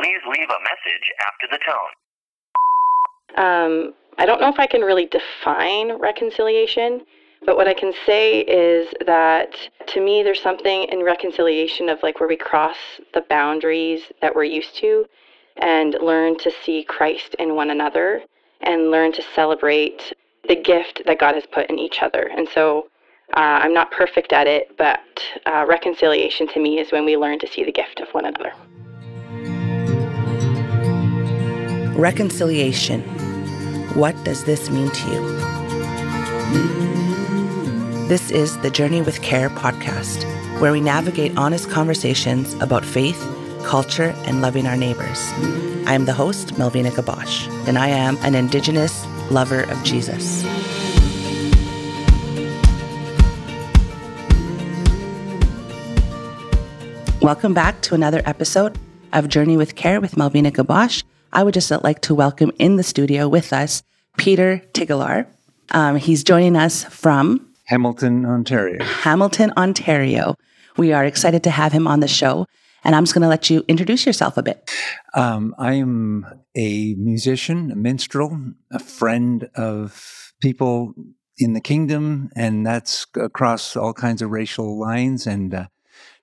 Please leave a message after the tone. Um, I don't know if I can really define reconciliation, but what I can say is that to me, there's something in reconciliation of like where we cross the boundaries that we're used to and learn to see Christ in one another and learn to celebrate the gift that God has put in each other. And so uh, I'm not perfect at it, but uh, reconciliation to me is when we learn to see the gift of one another. Reconciliation. What does this mean to you? This is the Journey with Care podcast, where we navigate honest conversations about faith, culture, and loving our neighbors. I am the host, Melvina Gabosh, and I am an Indigenous lover of Jesus. Welcome back to another episode of Journey with Care with Melvina Gabosh. I would just like to welcome in the studio with us Peter Tigchelaar. Um, he's joining us from Hamilton, Ontario. Hamilton, Ontario. We are excited to have him on the show. And I'm just going to let you introduce yourself a bit. Um, I am a musician, a minstrel, a friend of people in the kingdom, and that's across all kinds of racial lines and uh,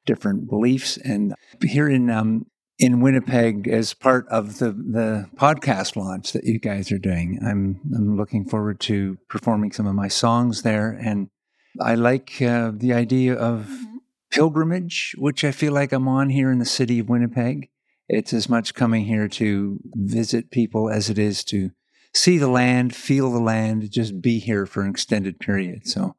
different beliefs. And here in um, in Winnipeg, as part of the the podcast launch that you guys are doing, I'm I'm looking forward to performing some of my songs there, and I like uh, the idea of mm-hmm. pilgrimage, which I feel like I'm on here in the city of Winnipeg. It's as much coming here to visit people as it is to see the land, feel the land, just be here for an extended period. So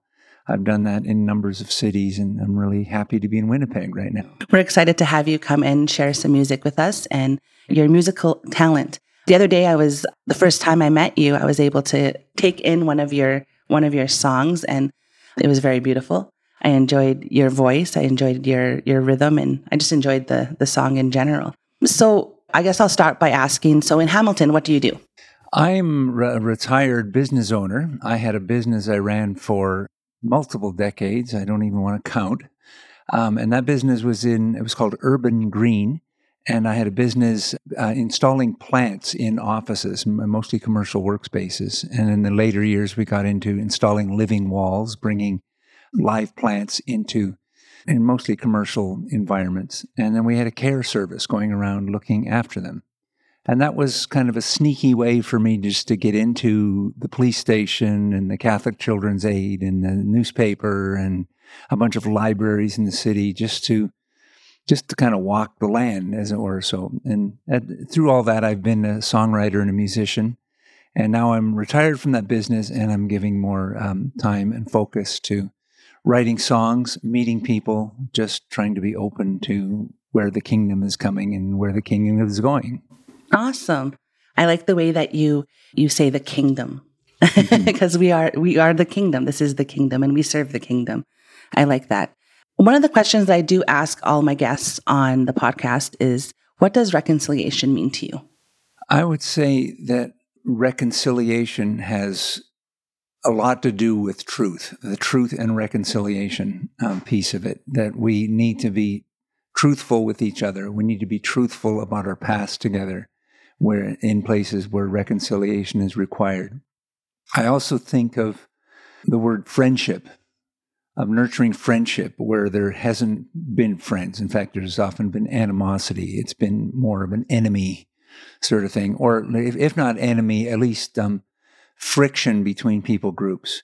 I've done that in numbers of cities, and I'm really happy to be in Winnipeg right now. We're excited to have you come and share some music with us and your musical talent. The other day, I was the first time I met you. I was able to take in one of your one of your songs, and it was very beautiful. I enjoyed your voice. I enjoyed your your rhythm, and I just enjoyed the the song in general. So I guess I'll start by asking. So in Hamilton, what do you do? I'm a retired business owner. I had a business I ran for multiple decades. I don't even want to count. Um, and that business was in, it was called Urban Green. And I had a business uh, installing plants in offices, mostly commercial workspaces. And in the later years, we got into installing living walls, bringing live plants into in mostly commercial environments. And then we had a care service going around looking after them. And that was kind of a sneaky way for me just to get into the police station and the Catholic Children's Aid and the newspaper and a bunch of libraries in the city just to just to kind of walk the land, as it were. So, and at, through all that, I've been a songwriter and a musician, and now I'm retired from that business, and I'm giving more um, time and focus to writing songs, meeting people, just trying to be open to where the kingdom is coming and where the kingdom is going. Awesome. I like the way that you you say the kingdom because mm-hmm. we are we are the kingdom. This is the kingdom and we serve the kingdom. I like that. One of the questions I do ask all my guests on the podcast is what does reconciliation mean to you? I would say that reconciliation has a lot to do with truth, the truth and reconciliation um, piece of it, that we need to be truthful with each other. We need to be truthful about our past together where in places where reconciliation is required. I also think of the word friendship, of nurturing friendship where there hasn't been friends. In fact, there's often been animosity. It's been more of an enemy sort of thing, or if, if not enemy, at least um, friction between people groups.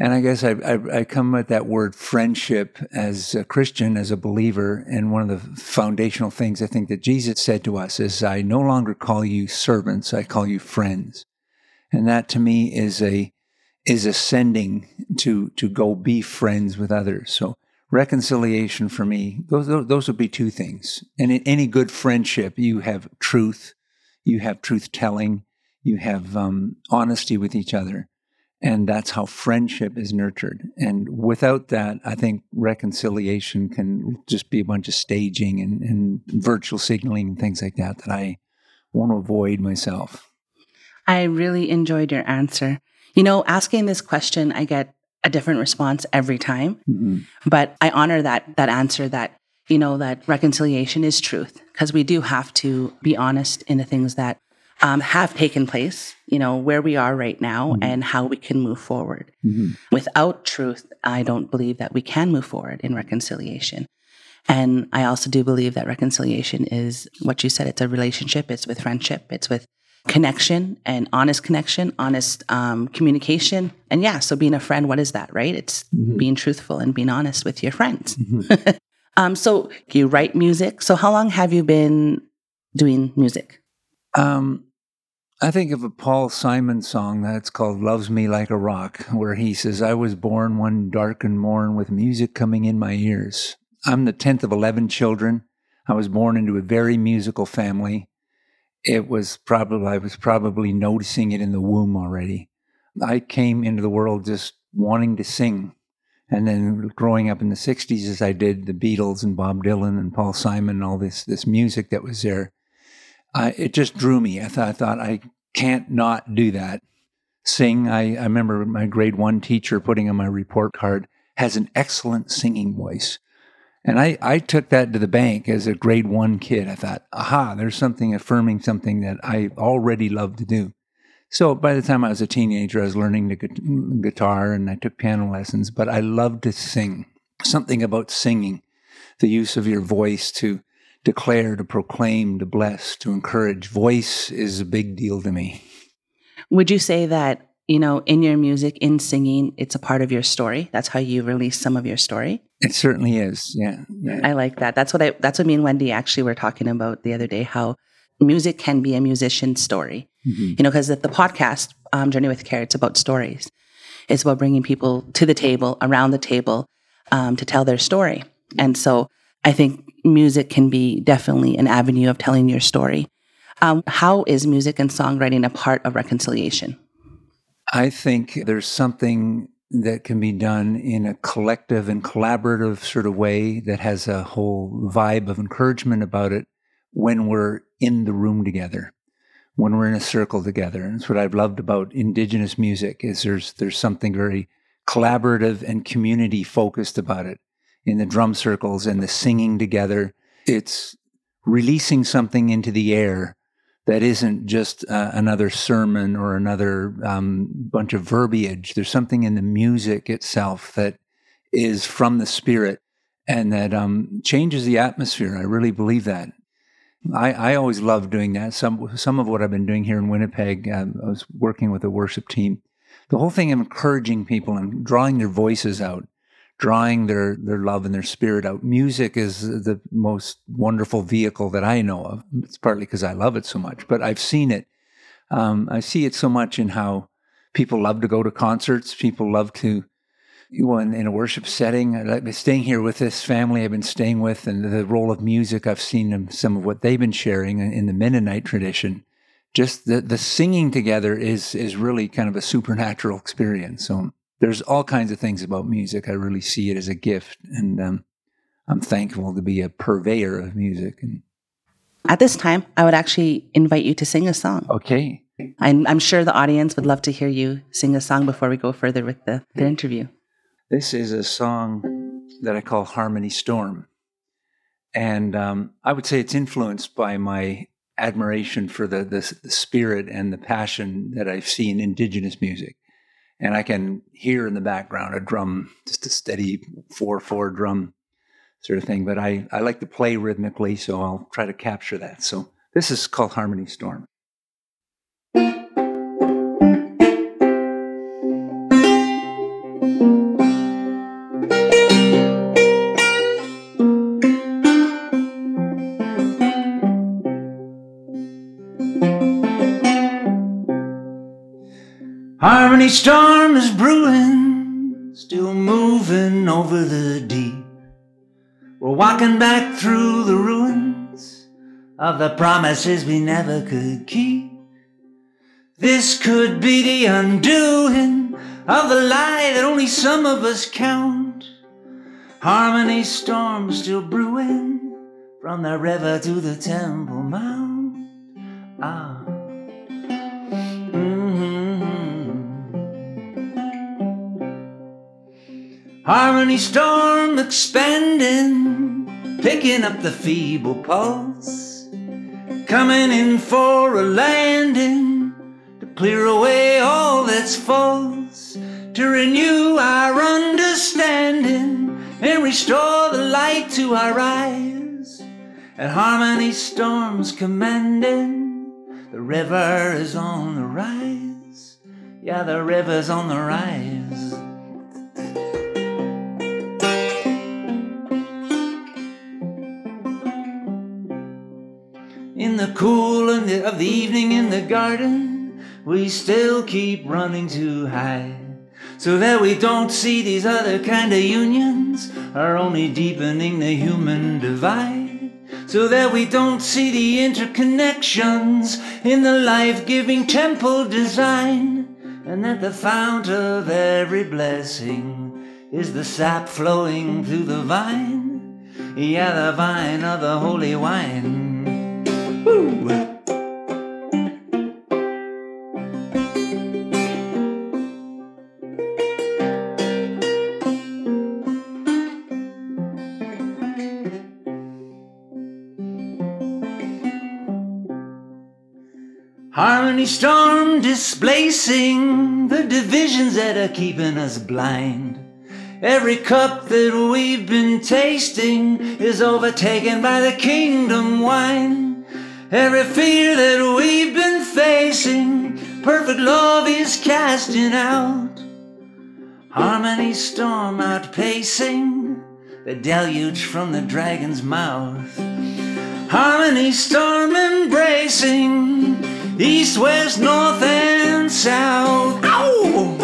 And I guess I, I, I, come at that word friendship as a Christian, as a believer. And one of the foundational things I think that Jesus said to us is, I no longer call you servants, I call you friends. And that to me is a, is ascending to, to go be friends with others. So reconciliation for me, those, those would be two things. And in any good friendship, you have truth, you have truth telling, you have um, honesty with each other and that's how friendship is nurtured. And without that, I think reconciliation can just be a bunch of staging and, and virtual signaling and things like that that I want to avoid myself. I really enjoyed your answer. You know, asking this question, I get a different response every time. Mm-hmm. But I honor that that answer that you know, that reconciliation is truth because we do have to be honest in the things that um, have taken place, you know, where we are right now Mm-hmm. and how we can move forward. Without truth, I don't believe that we can move forward in reconciliation. And I also do believe that reconciliation is what you said. It's a relationship. It's with friendship. It's with connection and honest connection, honest um, communication. And yeah, so being a friend, what is that, right? It's being truthful and being honest with your friends. um, so you write music. So how long have you been doing music? Um, I think of a Paul Simon song that's called Loves Me Like a Rock, where he says, I was born one darkened morn with music coming in my ears. I'm the 10th of 11 children. I was born into a very musical family. It was probably, I was probably noticing it in the womb already. I came into the world just wanting to sing. And then growing up in the 60s, as I did, the Beatles and Bob Dylan and Paul Simon and all this, this music that was there It just drew me. I thought, I thought I can't not do that. Sing. I, I remember my grade one teacher putting on my report card has an excellent singing voice. And I, I took that to the bank as a grade one kid. I thought, aha, there's something affirming something that I already love to do. So by the time I was a teenager, I was learning the gu- guitar and I took piano lessons, but I loved to sing. Something about singing, the use of your voice to declare, to proclaim, to bless, to encourage. Voice is a big deal to me. Would you say that, you know, in your music, in singing, it's a part of your story? That's how you release some of your story? It certainly is. Yeah. yeah. I like that. That's what I that's what me and Wendy actually were talking about the other day, how music can be a musician's story. Mhm. You know, because the podcast, um, Journey with Care, it's about stories. It's about bringing people to the table, around the table, um, to tell their story. And so I think music can be definitely an avenue of telling your story. Um, how is music and songwriting a part of reconciliation? I think there's something that can be done in a collective and collaborative sort of way that has a whole vibe of encouragement about it when we're in the room together, when we're in a circle together. And it's what I've loved about indigenous music is there's there's something very collaborative and community focused about it in the drum circles and the singing together. It's releasing something into the air that isn't just uh, another sermon or another um, bunch of verbiage. There's something in the music itself that is from the spirit and that um, changes the atmosphere. I really believe that. I, I always love doing that. Some some of what I've been doing here in Winnipeg, um, I was working with a worship team. The whole thing of encouraging people and drawing their voices out, drawing their their love and their spirit out. Music is the most wonderful vehicle that I know of. It's partly because I love it so much, but I've seen it. Um, I see it so much in how people love to go to concerts. People love to, well, in, in a worship setting. I've been staying here with this family I've been staying with, and the role of music. I've seen some of what they've been sharing in the Mennonite tradition. Just the the singing together is is really kind of a supernatural experience. So there's all kinds of things about music. I really see it as a gift, and um, I'm thankful to be a purveyor of music. And At this time, I would actually invite you to sing a song. okay, I'm, I'm sure the audience would love to hear you sing a song before we go further with the, the interview. this is a song that I call Harmony Storm, and um, I would say it's influenced by my admiration for the, the the spirit and the passion that I see in indigenous music. And I can hear in the background a drum, just a steady four four drum sort of thing. But I, I like to play rhythmically, so I'll try to capture that. So this is called Harmony Storm. Harmony storm is brewing, still moving over the deep. We're walking back through the ruins of the promises we never could keep. This could be the undoing of the lie that only some of us count. Harmony storm still brewing from the river to the Temple Harmony storm expanding picking up the feeble pulse, coming in for a landing to clear away all that's false, to renew our understanding and restore the light to our eyes. At harmony storms commanding, the river is on the rise. Yeah, the river's on the rise. The cool of the, evening in the garden, we still keep running too high. So that we don't see these other kind of unions are only deepening the human divide. So that we don't see the interconnections in the life giving temple design. And that the fount of every blessing is the sap flowing through the vine. Yeah, the vine of the holy wine. Harmony storm displacing the divisions that are keeping us blind. Every cup that we've been tasting is overtaken by the kingdom wine. Every fear that we've been facing, perfect love is casting out. Harmony storm outpacing the deluge from the dragon's mouth. Harmony storm embracing east, west, north, and south. Ow!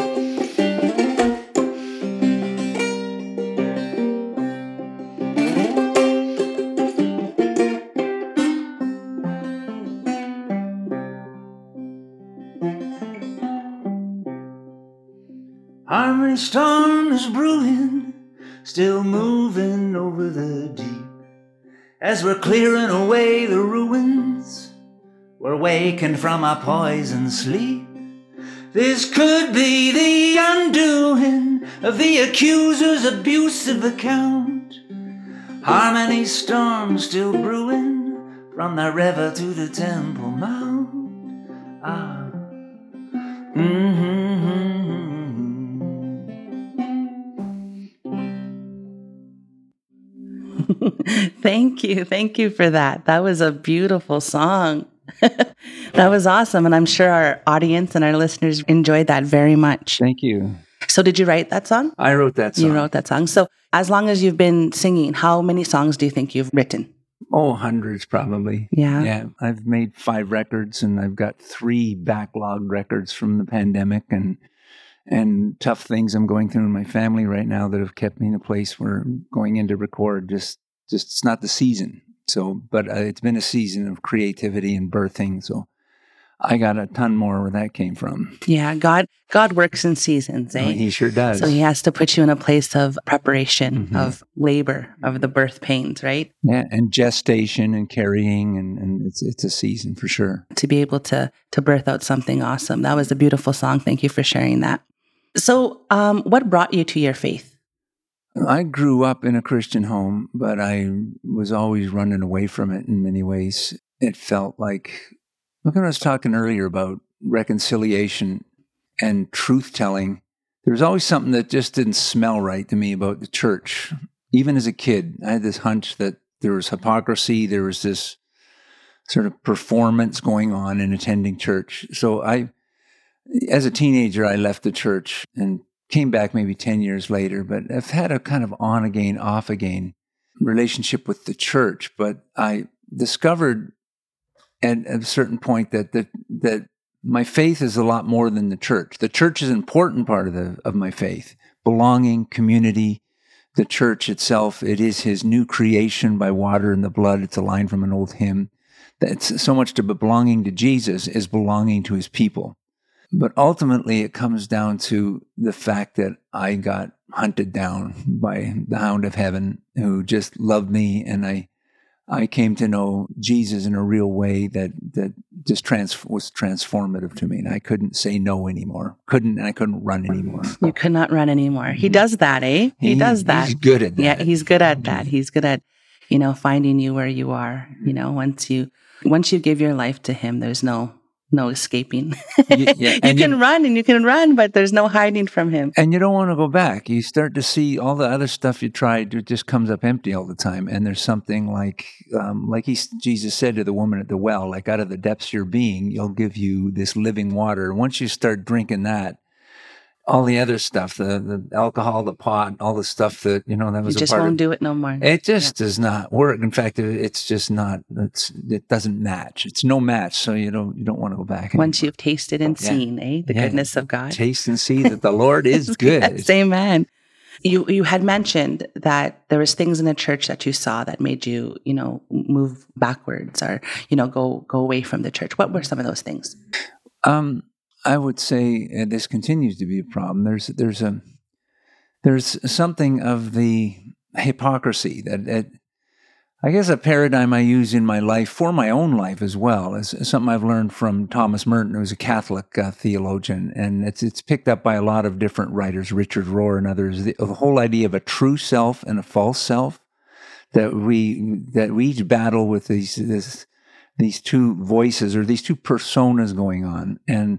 Harmony storm is brewing, still moving over the deep. As we're clearing away the ruins, we're waking from our poison sleep. This could be the undoing of the accuser's abusive account. Harmony storm still brewing from the river to the Temple Mount. Ah. Mm-hmm. Thank you. Thank you for that. That was a beautiful song. that was awesome. And I'm sure our audience and our listeners enjoyed that very much. Thank you. So, did you write that song? I wrote that song. You wrote that song. So, as long as you've been singing, how many songs do you think you've written? Oh, hundreds probably. Yeah. Yeah. I've made five records and I've got three backlog records from the pandemic and and tough things I'm going through in my family right now that have kept me in a place where I'm going in to record just just it's not the season. So, but uh, it's been a season of creativity and birthing. So, I got a ton more where that came from. Yeah, God God works in seasons, eh? Oh, he sure does. So he has to put you in a place of preparation, Mhm. of labor, of the birth pains, right? yeah, and gestation and carrying, and, and it's it's a season for sure. To be able to to birth out something awesome. That was a beautiful song. Thank you for sharing that. So, um, what brought you to your faith? I grew up in a Christian home, but I was always running away from it in many ways. It felt like, look, when I was talking earlier about reconciliation and truth telling, there was always something that just didn't smell right to me about the church. Even as a kid, I had this hunch that there was hypocrisy, there was this sort of performance going on in attending church. So I, as a teenager, I left the church and came back maybe 10 years later, but I've had a kind of on again, off again relationship with the church. But I discovered at a certain point that, that, that my faith is a lot more than the church. The church is an important part of, the, of my faith belonging, community. The church itself, it is his new creation by water and the blood. It's a line from an old hymn. That's so much to belonging to Jesus is belonging to his people. But ultimately, it comes down to the fact that I got hunted down by the hound of heaven who just loved me. And I, I came to know Jesus in a real way that, that just trans, was transformative to me. And I couldn't say no anymore. Couldn't, and I couldn't run anymore. You could not run anymore. He does that, eh? He, does that. He's good at that. Yeah, he's good at that. He's good at, you know, finding you where you are. You know, once you once you give your life to Him, there's no no escaping. Y- yeah, you can you- run and you can run, but there's no hiding from Him. And you don't want to go back. You start to see all the other stuff you tried. It just comes up empty all the time. And there's something like, um, like he, Jesus said to the woman at the well, like out of the depths of your being, you'll give you this living water. And once you start drinking that, all the other stuff, the, the alcohol, the pot, all the stuff that, you know, that You was a just won't of do it no more. it just does not work. In fact, it- it's just not. It's it doesn't match. It's no match. So you don't you don't want to go back. Once anymore. you've tasted and Yeah. seen, eh, the Yeah. goodness of God. taste and see that the Lord is good. Yes, amen. You you had mentioned that there was things in the church that you saw that made you, you know, move backwards or, you know, go go away from the church. What were some of those things? Um, I would say and this continues to be a problem. There's there's a there's something of the hypocrisy that, that I guess a paradigm I use in my life for my own life as well is something I've learned from Thomas Merton, who's a Catholic uh, theologian, and it's it's picked up by a lot of different writers, Richard Rohr and others. The, the whole idea of a true self and a false self that we that we each battle with these this these two voices or these two personas going on, and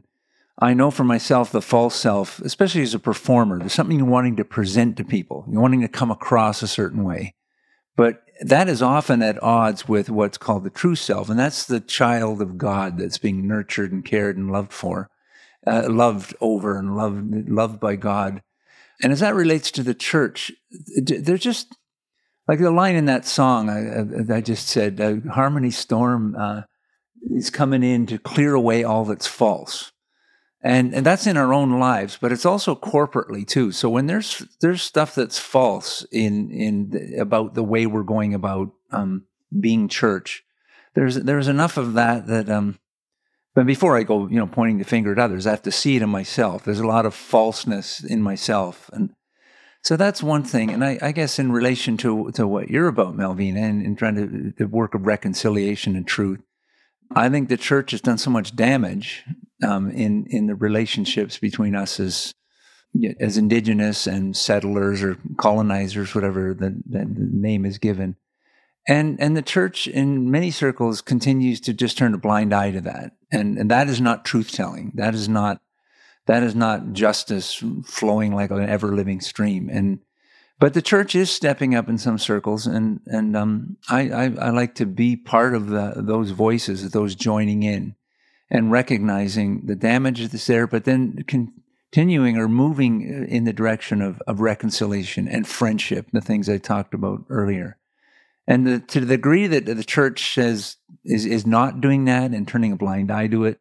I know for myself the false self, especially as a performer, there's something you're wanting to present to people, you're wanting to come across a certain way. But that is often at odds with what's called the true self, and that's the child of God that's being nurtured and cared and loved for, uh, loved over and loved loved by God. And as that relates to the church, they're just like the line in that song I, I, I just said, uh, "Harmony Storm uh, is coming in to clear away all that's false." And and that's in our own lives but it's also corporately too. So when there's there's stuff that's false in in the, about the way we're going about um being church there's there's enough of that that um but before i go you know pointing the finger at others i have to see it in myself. There's a lot of falseness in myself. And so that's one thing. And i, I guess in relation to to what you're about melvina and, and trying to the work of reconciliation and truth I think the church has done so much damage um, in in the relationships between us as as indigenous and settlers or colonizers, whatever the, the name is given, and and the church in many circles continues to just turn a blind eye to that, and and that is not truth telling. That is not that is not justice flowing like an ever living stream, and but the church is stepping up in some circles, and and um, I, I I like to be part of the, those voices, those joining in, and recognizing the damage that's there, but then continuing or moving in the direction of of reconciliation and friendship, the things I talked about earlier, and the, to the degree that the church says is is not doing that and turning a blind eye to it,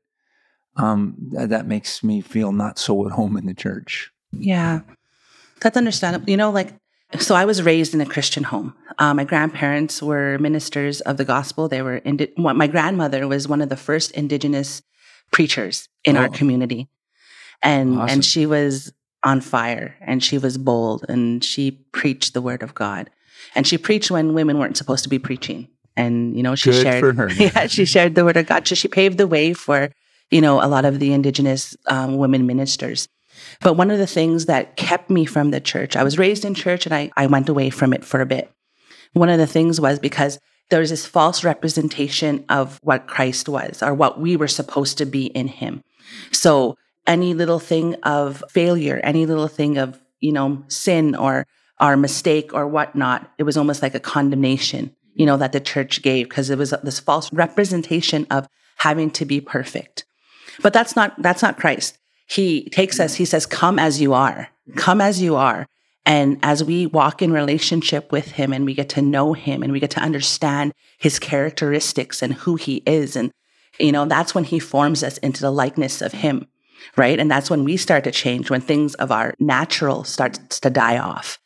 um, that, that makes me feel not so at home in the church. Yeah, that's understandable. You know, like, so I was raised in a Christian home. Uh, my grandparents were ministers of the gospel. They were, indi- my grandmother was one of the first indigenous preachers in our Oh. community. And, Awesome. and she was on fire and she was bold and she preached the word of God. And she preached when women weren't supposed to be preaching. And, you know, she Good shared, for her. yeah, she shared the word of God. So she paved the way for, you know, a lot of the indigenous um, women ministers. But one of the things that kept me from the church, I was raised in church and I, I went away from it for a bit. One of the things was because there was this false representation of what Christ was or what we were supposed to be in him. So any little thing of failure, any little thing of, you know, sin or our mistake or whatnot, it was almost like a condemnation, you know, that the church gave because it was this false representation of having to be perfect. But that's not that's not Christ. He takes us, he says, Come as you are. Come as you are. And as we walk in relationship with him and we get to know him and we get to understand his characteristics and who he is, and you know, that's when he forms us into the likeness of him, right? And that's when we start to change, when things of our natural starts to die off.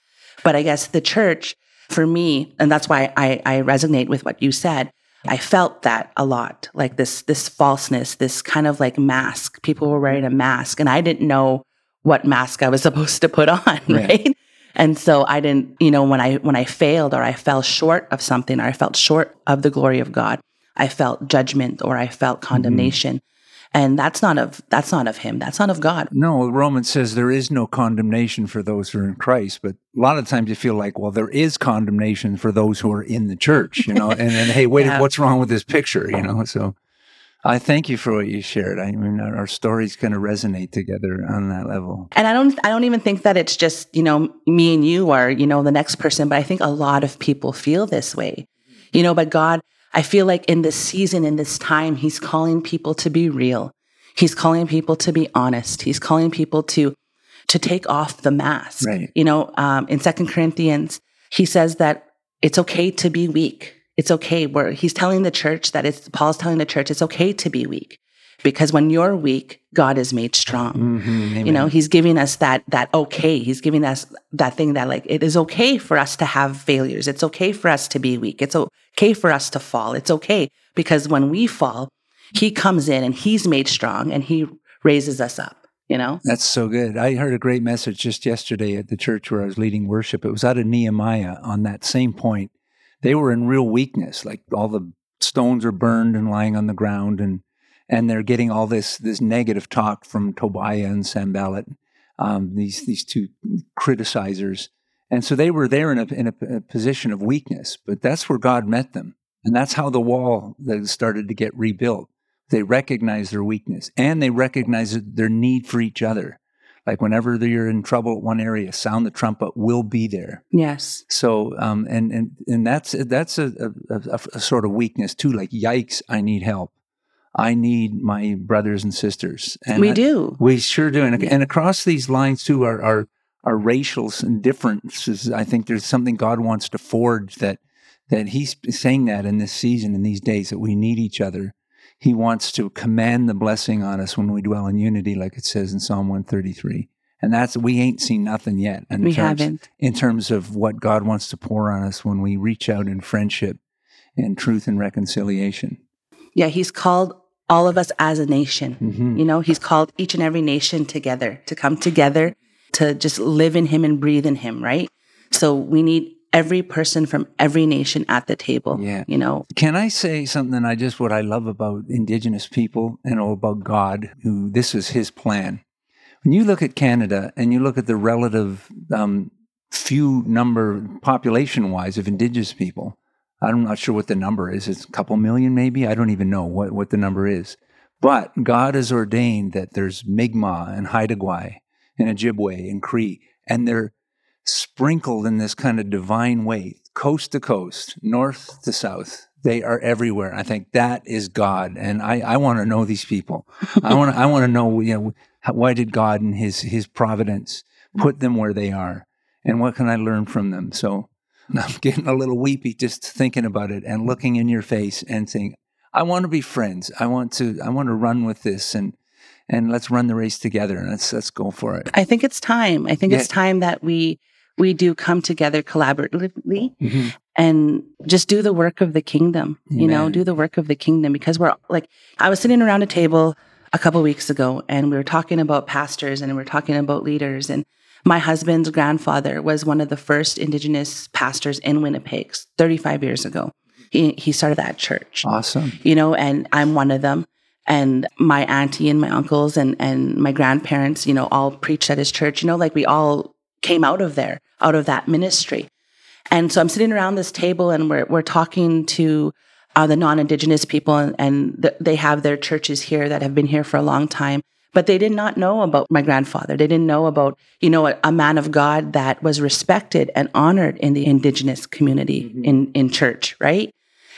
But I guess the church, for me, and that's why I, I resonate with what you said, I felt that a lot, like this this falseness, this kind of like mask. People were wearing a mask, and I didn't know what mask I was supposed to put on, right? Right. And so I didn't, you know, when I when I failed or I fell short of something or I felt short of the glory of God, I felt judgment or I felt mm-hmm. condemnation. And that's not of that's not of him. That's not of God. No, Romans says there is no condemnation for those who are in Christ, but a lot of times you feel like, well, there is condemnation for those who are in the church, you know. and then, hey, wait, Yeah. what's wrong with this picture, you know? So, I thank you for what you shared. I mean, our, our stories kind of resonate together on that level. And I don't I don't even think that it's just, you know, me and you are you know, the next person, but I think a lot of people feel this way. You know, but God, I feel like in this season, in this time, He's calling people to be real. He's calling people to be honest. He's calling people to to take off the mask. Right. You know, um, in Second Corinthians, he says that it's okay to be weak. It's okay. Where he's telling the church that it's Paul's telling the church it's okay to be weak, because when you're weak, God is made strong. Mm-hmm, You know, he's giving us that that okay. He's giving us that thing that like it is okay for us to have failures. It's okay for us to be weak. It's okay for us to fall. It's okay because when we fall, he comes in and he's made strong and he raises us up, you know? That's so good. I heard a great message just yesterday at the church where I was leading worship. It was out of Nehemiah on that same point. They were in real weakness, like all the stones are burned and lying on the ground, and and they're getting all this this negative talk from Tobiah and Sanballat, um, these these two criticizers, and so they were there in a in a, a position of weakness. But that's where God met them, and that's how the wall that started to get rebuilt. They recognized their weakness, and they recognized their need for each other. Like whenever you're in trouble at one area, sound the trumpet. We'll be there. Yes. So, um, and and and that's that's a, a, a, a sort of weakness too. Like, yikes, I need help. I need my brothers and sisters. And we I- do. We sure do. And, and across these lines too are our our racial differences. I think there's something God wants to forge that that He's saying that in this season, in these days, that we need each other. He wants to command the blessing on us when we dwell in unity, like it says in Psalm 133. And that's we ain't seen nothing yet. In We terms, haven't. in terms of what God wants to pour on us when we reach out in friendship and truth and reconciliation. Yeah, he's called all of us as a nation. Mhm. You know, he's called each and every nation together to come together to just live in him and breathe in him, right? So we need every person from every nation at the table. Yeah. You know, Can I say something? I just what I love about Indigenous people and all about God, who this is His plan. When you look at Canada and you look at the relative um, few number population wise of Indigenous people, I'm not sure what the number is. It's a couple million, maybe. I don't even know what, what the number is. But God has ordained that there's Mi'kmaq and Haida Gwaii and Ojibwe and Cree, and they're sprinkled in this kind of divine way, coast to coast, north to south. They are everywhere. I think that is God, and I, I want to know these people. I want I want to know you know why did God in His His providence put them where they are, and what can I learn from them? So I'm getting a little weepy just thinking about it and looking in your face and saying, I want to be friends. I want to I want to run with this and and let's run the race together and let's let's go for it. I think it's time. I think Yeah. it's time that we we do come together collaboratively Mhm. and just do the work of the kingdom. You know, do the work of the kingdom because we're like I was sitting around a table a couple weeks ago and we were talking about pastors and we were talking about leaders and my husband's grandfather was one of the first indigenous pastors in Winnipeg 35 years ago. He he started that church Awesome. you know, and I'm one of them. And my auntie and my uncles and, and my grandparents, you know, all preached at his church, you know, like we all came out of there, out of that ministry. And so I'm sitting around this table and we're, we're talking to uh, the non-indigenous people and, and th- they have their churches here that have been here for a long time. But they did not know about my grandfather. They didn't know about, you know, a, a man of God that was respected and honored in the indigenous community in, in church, right?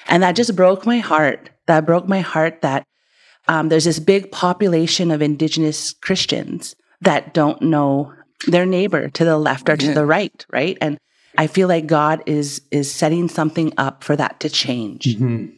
And that just broke my heart. That broke my heart that um, there's this big population of indigenous Christians that don't know their neighbor to the left or to Yeah. the right, right? And I feel like God is is setting something up for that to change. Mhm.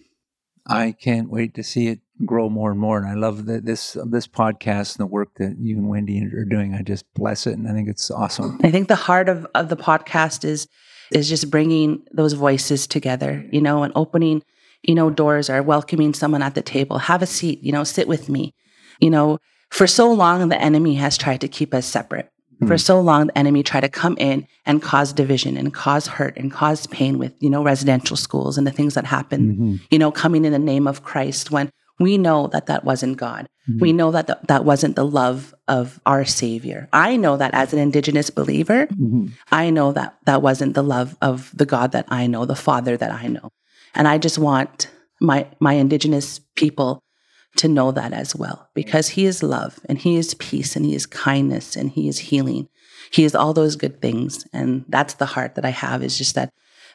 I can't wait to see it grow more and more. And I love that this this podcast and the work that you and Wendy are doing. I just bless it, and I think it's awesome. I think the heart of, of the podcast is is just bringing those voices together, you know, and opening, you know, doors or welcoming someone at the table. Have a seat, you know, sit with me. You know, for so long the enemy has tried to keep us separate. For hmm. so long the enemy tried to come in and cause division and cause hurt and cause pain with, you know, residential schools and the things that happen, Mm-hmm. you know, coming in the name of Christ when we know that that wasn't God. We mm-hmm. know that th- that wasn't the love of our Savior. I know that as an Indigenous believer, mm-hmm. I know that that wasn't the love of the God that I know, the Father that I know. And I just want my my Indigenous people to know that as well, because He is love and He is peace and He is kindness and He is healing. He is all those good things, and that's the heart that I have. Is just that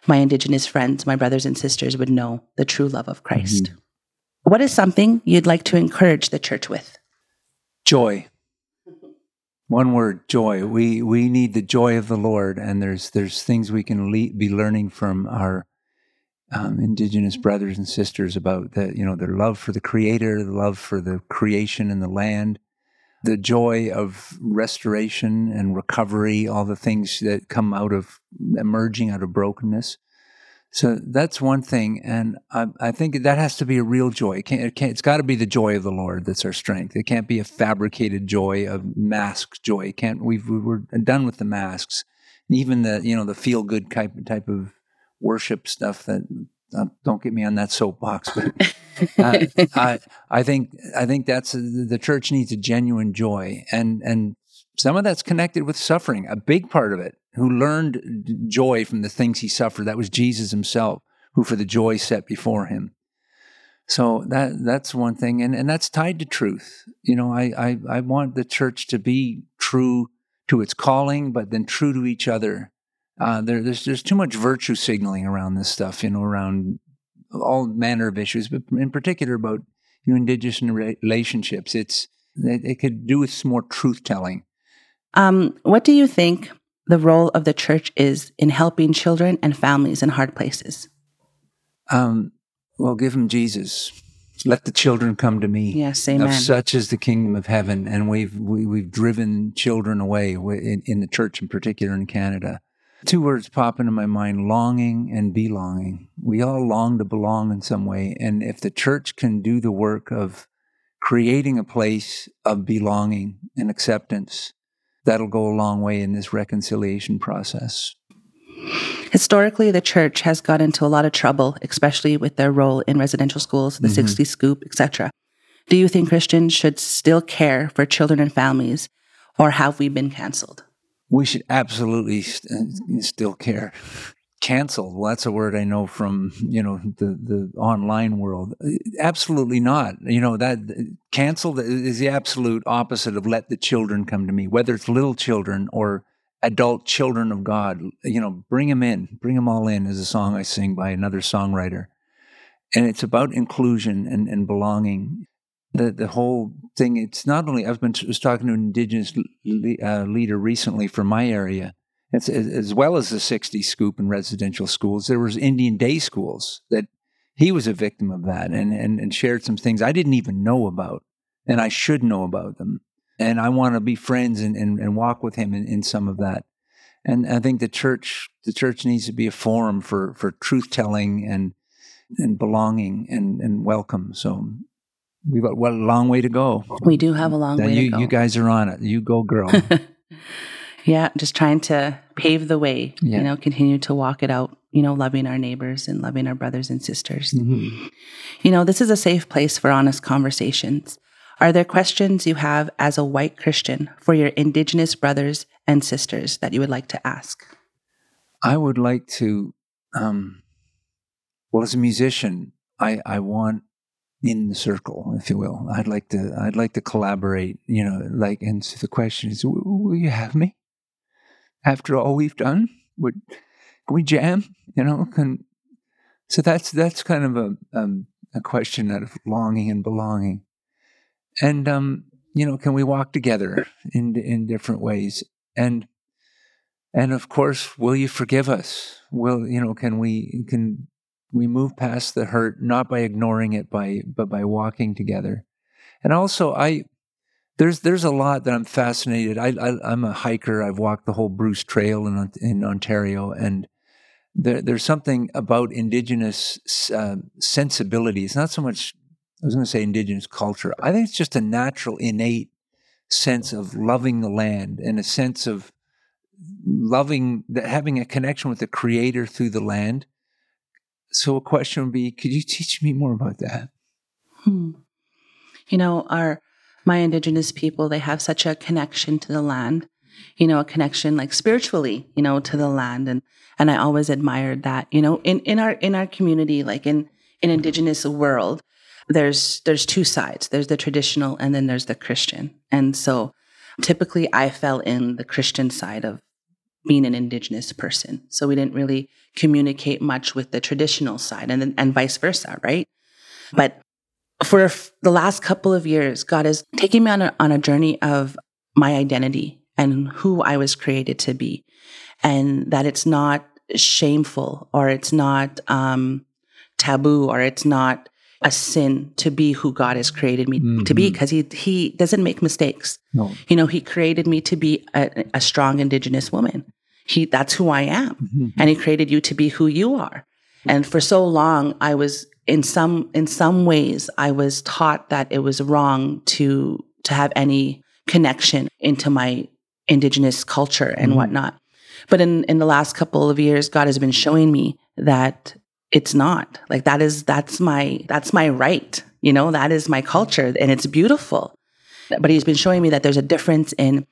my Indigenous friends, my brothers and sisters, would know the true love of Christ. Mm-hmm. What is something you'd like to encourage the church with? joy one word joy we we need the joy of the lord and there's there's things we can le- be learning from our um, indigenous brothers and sisters about the you know their love for the creator the love for the creation and the land the joy of restoration and recovery all the things that come out of emerging out of brokenness so that's one thing, and I, I think that has to be a real joy. It can't, it can't, it's got to be the joy of the Lord that's our strength. It can't be a fabricated joy, a masked joy. It can't. We've we're done with the masks, even the you know the feel good type type of worship stuff. That uh, don't get me on that soapbox, but uh, I I think I think that's the church needs a genuine joy, and and some of that's connected with suffering. A big part of it who learned joy from the things he suffered. That was Jesus himself, who for the joy set before him. So that that's one thing, and, and that's tied to truth. You know, I, I I want the church to be true to its calling, but then true to each other. Uh, there, there's there's too much virtue signaling around this stuff, you know, around all manner of issues, but in particular about you know indigenous relationships. It's it, it could do with some more truth telling. Um, what do you think the role of the church is in helping children and families in hard places? Um, well, give them Jesus. Let the children come to me. Yes, amen. Of such is the kingdom of heaven, and we've we, have we have driven children away in, in the church, in particular in Canada. Two words pop into my mind: longing and belonging. We all long to belong in some way, and if the church can do the work of creating a place of belonging and acceptance, that'll go a long way in this reconciliation process. Historically, the church has got into a lot of trouble, especially with their role in residential schools, the mm-hmm. 60 Scoop, etc. Do you think Christians should still care for children and families, or have we been canceled? We should absolutely st- uh, still care canceled. Well, that's a word I know from you know the the online world. Uh, absolutely not. You know that uh, canceled is the absolute opposite of let the children come to me. Whether it's little children or adult children of God, you know, bring them in, bring them all in. Is a song I sing by another songwriter, and it's about inclusion and, and belonging. The the whole thing. It's not only I've been was talking to an Indigenous le- uh, leader recently from my area as, as well as the 60 scoop in residential schools, there was Indian day schools that he was a victim of that and, and, and shared some things I didn't even know about and I should know about them. And I want to be friends and, and, and walk with him in, in some of that. And I think the church, the church needs to be a forum for, for truth telling and, and belonging and, and welcome. So we've got what a long way to go. We do have a long way you, to go. You guys are on it. You go, girl. Yeah, just trying to pave the way, yeah. you know, continue to walk it out, you know, loving our neighbors and loving our brothers and sisters. Mm-hmm. You know, this is a safe place for honest conversations. Are there questions you have as a white Christian for your Indigenous brothers and sisters that you would like to ask? I would like to, um, well, as a musician, I, I want in the circle, if you will. I'd like to, I'd like to collaborate, you know, like, and so the question is, will you have me? after all we've done? Would can we jam? You know, can so that's that's kind of a um, a question out of longing and belonging, and um, you know, can we walk together in in different ways? And and of course, will you forgive us? Will you know? Can we can we move past the hurt not by ignoring it, by but by walking together? And also, I there's there's a lot that I'm fascinated. I, I am a hiker. I've walked the whole Bruce Trail in in Ontario, and there, there's something about Indigenous uh, sensibility. It's not so much. I was going to say Indigenous culture. I think it's just a natural, innate sense of loving the land and a sense of loving having a connection with the Creator through the land. So a question would be: Could you teach me more about that? Hmm. You know, our my indigenous people, they have such a connection to the land, you know, a connection like spiritually, you know, to the land. And and I always admired that, you know, in, in our in our community, like in in indigenous world, there's there's two sides. There's the traditional and then there's the Christian. And so typically I fell in the Christian side of being an indigenous person. So we didn't really communicate much with the traditional side and and vice versa, right? But for the last couple of years, God is taking me on a, on a journey of my identity and who I was created to be, and that it's not shameful or it's not um, taboo or it's not a sin to be who God has created me mm-hmm. to be because he he doesn't make mistakes. No. You know, he created me to be a, a strong indigenous woman. He that's who I am. Mm-hmm. And he created you to be who you are. And for so long I was in some in some ways I was taught that it was wrong to to have any connection into my indigenous culture and mm-hmm. whatnot. But in in the last couple of years, God has been showing me that it's not like that is that's my that's my right. You know, that is my culture and it's beautiful. But he's been showing me that there's a difference in,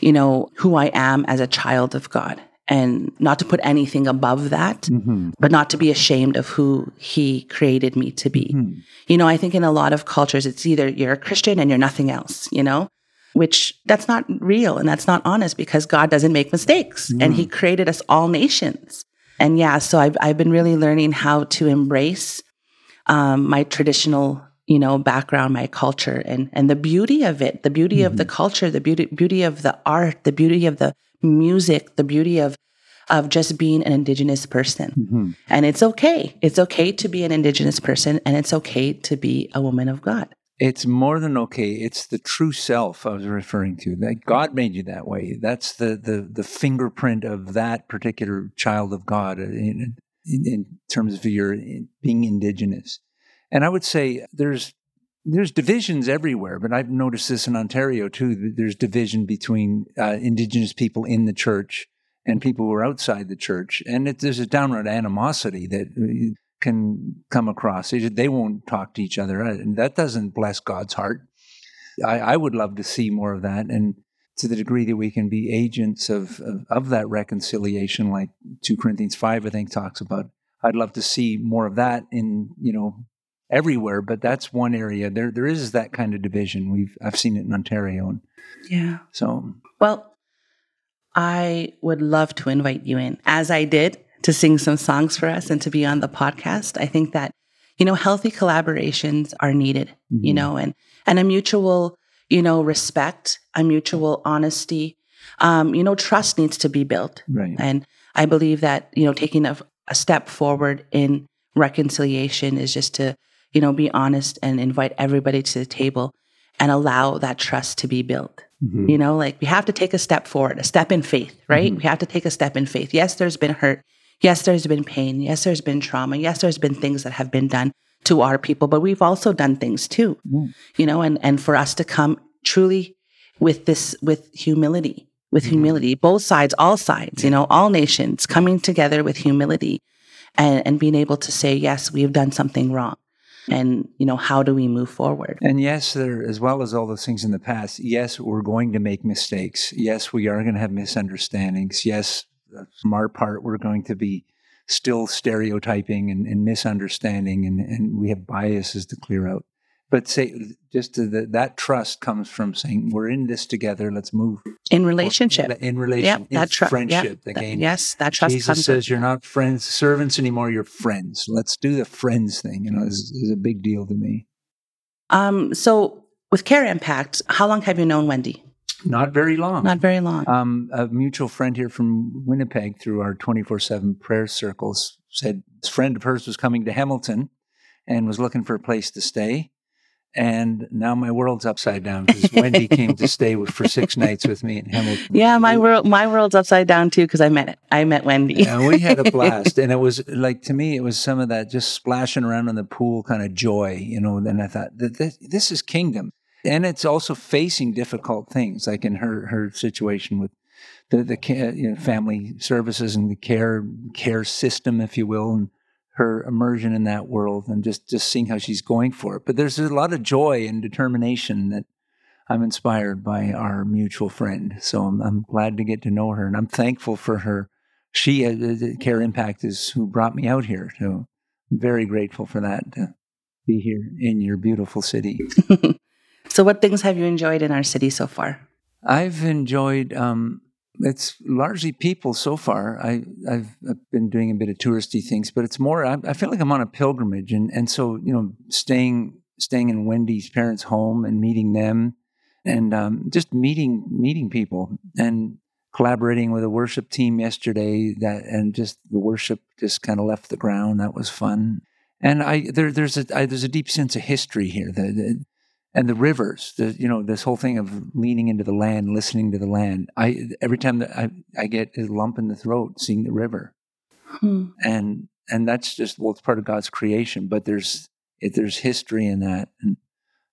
you know, who I am as a child of God and not to put anything above that, mm-hmm. but not to be ashamed of who he created me to be. Mm-hmm. You know, I think in a lot of cultures, it's either you're a Christian and you're nothing else, you know, which that's not real and that's not honest because God doesn't make mistakes mm-hmm. and he created us all nations. And yeah, so I've, I've been really learning how to embrace um, my traditional you know background my culture and and the beauty of it the beauty of the mm-hmm. culture the beauty beauty of the art the beauty of the music, the beauty of of just being an indigenous person. Mm-hmm. And it's okay. It's okay to be an indigenous person and it's okay to be a woman of God. It's more than okay. It's the true self I was referring to. That God made you that way. That's the the the fingerprint of that particular child of God in, in, in terms of your being indigenous. And I would say there's there's divisions everywhere, but I've noticed this in Ontario too. There's division between uh, Indigenous people in the church and people who are outside the church, and it, there's a downright animosity that can come across. They won't talk to each other, and that doesn't bless God's heart. I, I would love to see more of that, and to the degree that we can be agents of, of, of that reconciliation, like two Corinthians five, I think talks about. I'd love to see more of that in you know everywhere, but that's one area. There there is that kind of division. We've I've seen it in Ontario. And yeah. So well, I would love to invite you in, as I did, to sing some songs for us and to be on the podcast. I think that you know healthy collaborations are needed. Mm-hmm. You know, and and a mutual you know respect, a mutual honesty. Um, you know, trust needs to be built. Right. And I believe that you know taking a, a step forward in reconciliation is just to you know, be honest and invite everybody to the table and allow that trust to be built. Mm-hmm. You know, like we have to take a step forward, a step in faith, right? Mm-hmm. We have to take a step in faith. Yes, there's been hurt. Yes, there's been pain. Yes, there's been trauma. Yes, there's been things that have been done to our people, but we've also done things too. Mm-hmm. You know, and and for us to come truly with this with humility, with mm-hmm. humility, both sides, all sides, you know, all nations coming together with humility and, and being able to say, yes, we've done something wrong and you know how do we move forward? And yes there as well as all those things in the past yes we're going to make mistakes. Yes we are going to have misunderstandings. Yes from our part we're going to be still stereotyping and, and misunderstanding and, and we have biases to clear out but say just the, that trust comes from saying we're in this together. Let's move in relationship. In relationship yep, that tr- friendship yep, again. that, yes that trust jesus says you're not friends servants anymore you're friends. Let's do the friends thing you know is, is a big deal to me. Um so with care impact how long have you known wendy? Not very long. Not very long. Um, a mutual friend here from Winnipeg through our 24 7 prayer circles said this friend of hers was coming to Hamilton and was looking for a place to stay and now my world's upside down because Wendy came to stay with, for six nights with me in Hamilton. Yeah, my world, my world's upside down too because I met it. I met Wendy, and we had a blast. and it was like to me, it was some of that just splashing around in the pool kind of joy, you know. And I thought this, this is kingdom, and it's also facing difficult things, like in her her situation with the the you know, family services and the care care system, if you will, and her immersion in that world and just just seeing how she's going for it. But there's a lot of joy and determination that I'm inspired by our mutual friend. So I'm, I'm glad to get to know her, and I'm thankful for her. She, uh, Care Impact, is who brought me out here. So I'm very grateful for that to be here in your beautiful city. so, what things have you enjoyed in our city so far? I've enjoyed. Um, it's largely people so far. I, have been doing a bit of touristy things, but it's more. I, I, feel like I'm on a pilgrimage, and and so you know, staying staying in Wendy's parents' home and meeting them, and um, just meeting meeting people and collaborating with a worship team yesterday. That and just the worship just kind of left the ground. That was fun. And I there there's a I, there's a deep sense of history here. The, and the rivers, the, you know, this whole thing of leaning into the land, listening to the land. I every time that I, I get a lump in the throat seeing the river, hmm. and and that's just well, it's part of God's creation. But there's it, there's history in that, and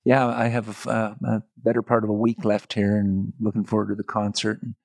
yeah, I have a, uh, a, better part of a week left here, and looking forward to the concert and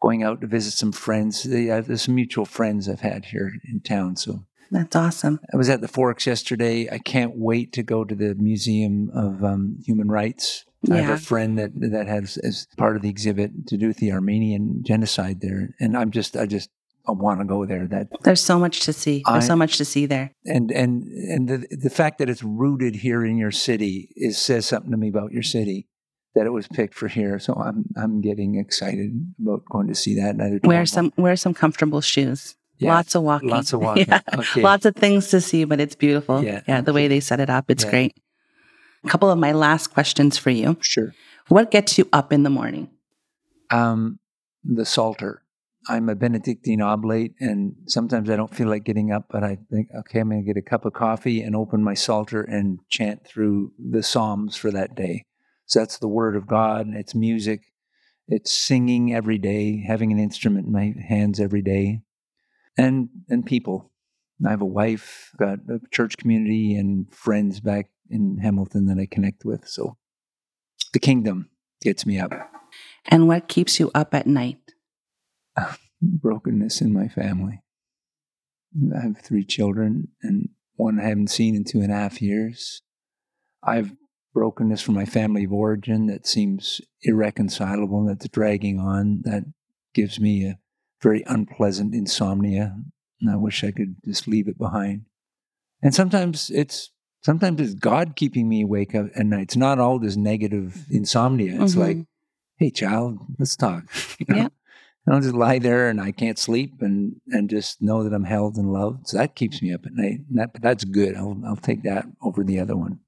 going out to visit some friends. There's some mutual friends I've had here in town, so that's awesome. I was at the Forks yesterday. I can't wait to go to the Museum of um, Human Rights. Yeah. I have a friend that that has as part of the exhibit to do with the Armenian genocide there, and I'm just I just I want to go there. That there's so much to see. There's I, so much to see there, and and and the the fact that it's rooted here in your city is says something to me about your city. That it was picked for here, so I'm I'm getting excited about going to see that. And Wear some wear some comfortable shoes. Lots of walking. Lots of walking. yeah. Okay. Lots of things to see, but it's beautiful. Yeah. Yeah. The way they set it up, it's yeah. great. A couple of my last questions for you. Sure. What gets you up in the morning? Um, the Psalter. I'm a Benedictine oblate, and sometimes I don't feel like getting up, but I think, okay, I'm going to get a cup of coffee and open my Psalter and chant through the Psalms for that day. So that's the Word of God. It's music. It's singing every day, having an instrument in my hands every day and and people. I have a wife, got a church community, and friends back in Hamilton that I connect with. So the kingdom gets me up. And what keeps you up at night? brokenness in my family. I have three children, and one I haven't seen in two and a half years. I have brokenness from my family of origin that seems irreconcilable, and that's dragging on. That gives me a very unpleasant insomnia. And I wish I could just leave it behind. And sometimes it's sometimes it's God keeping me awake at night. It's not all this negative insomnia. It's mm-hmm. like, hey, child, let's talk. You know? Yeah. And I'll just lie there and I can't sleep and, and just know that I'm held and loved. So that keeps me up at night. That, that's good. I'll, I'll take that over the other one.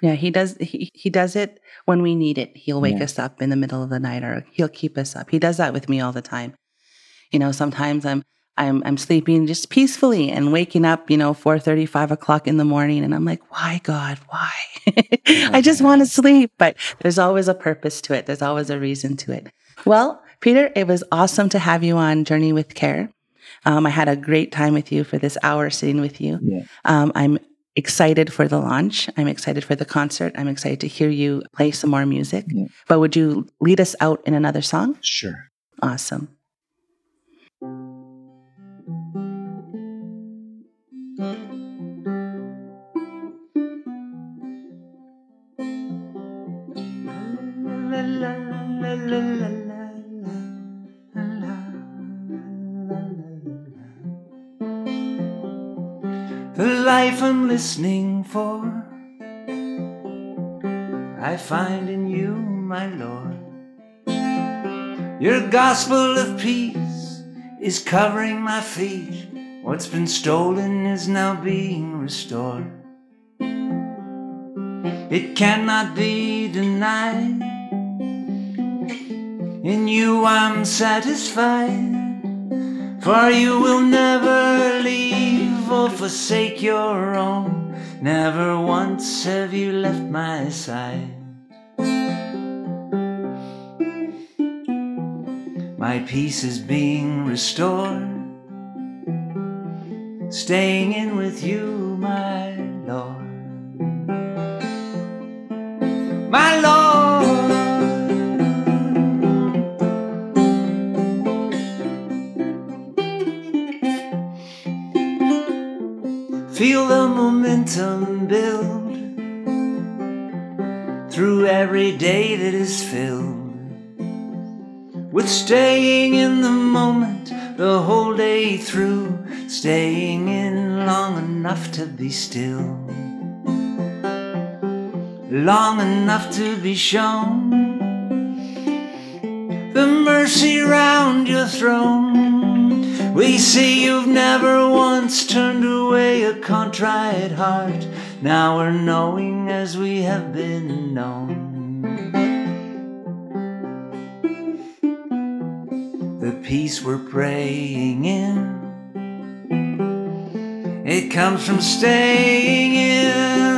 Yeah, he does. He, he does it when we need it. He'll wake yeah. us up in the middle of the night or he'll keep us up. He does that with me all the time. You know, sometimes I'm I'm I'm sleeping just peacefully and waking up, you know, 4 5 o'clock in the morning. And I'm like, why, God, why? I just want to sleep. But there's always a purpose to it. There's always a reason to it. Well, Peter, it was awesome to have you on Journey with Care. Um, I had a great time with you for this hour sitting with you. Yeah. Um, I'm excited for the launch. I'm excited for the concert. I'm excited to hear you play some more music. Yeah. But would you lead us out in another song? Sure. Awesome. The life I'm listening for, I find in you, my Lord. Your gospel of peace is covering my feet. What's been stolen is now being restored. It cannot be denied. In you I'm satisfied, for you will never leave or forsake your own. Never once have you left my side. My peace is being restored. Staying in with you, my Lord. My Lord. Feel the momentum build through every day that is filled with staying in the moment the whole day through, staying in long enough to be still, long enough to be shown the mercy round your throne. We see you've never once turned away a contrite heart. Now we're knowing as we have been known. The peace we're praying in. It comes from staying in.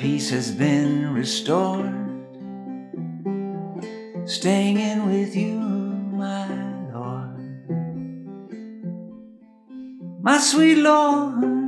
Peace has been restored. Staying in with you, my Lord. My sweet Lord.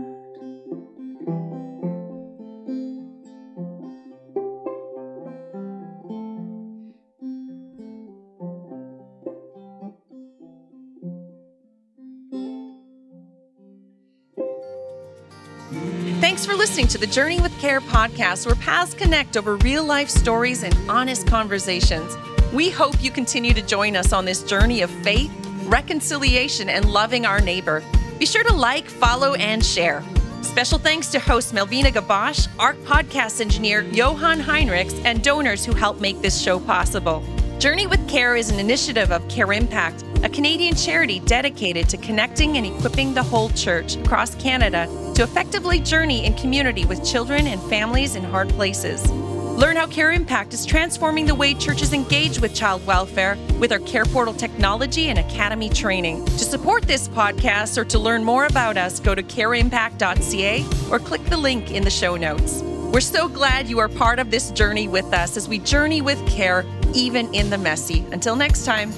Listening to the Journey with Care podcast, where paths connect over real life stories and honest conversations. We hope you continue to join us on this journey of faith, reconciliation, and loving our neighbor. Be sure to like, follow, and share. Special thanks to host Melvina Gabosh, Ark podcast engineer Johan Heinrichs, and donors who help make this show possible. Journey with Care is an initiative of Care Impact, a Canadian charity dedicated to connecting and equipping the whole church across Canada to effectively journey in community with children and families in hard places. Learn how Care Impact is transforming the way churches engage with child welfare with our Care Portal technology and academy training. To support this podcast or to learn more about us, go to careimpact.ca or click the link in the show notes. We're so glad you are part of this journey with us as we journey with care, even in the messy. Until next time.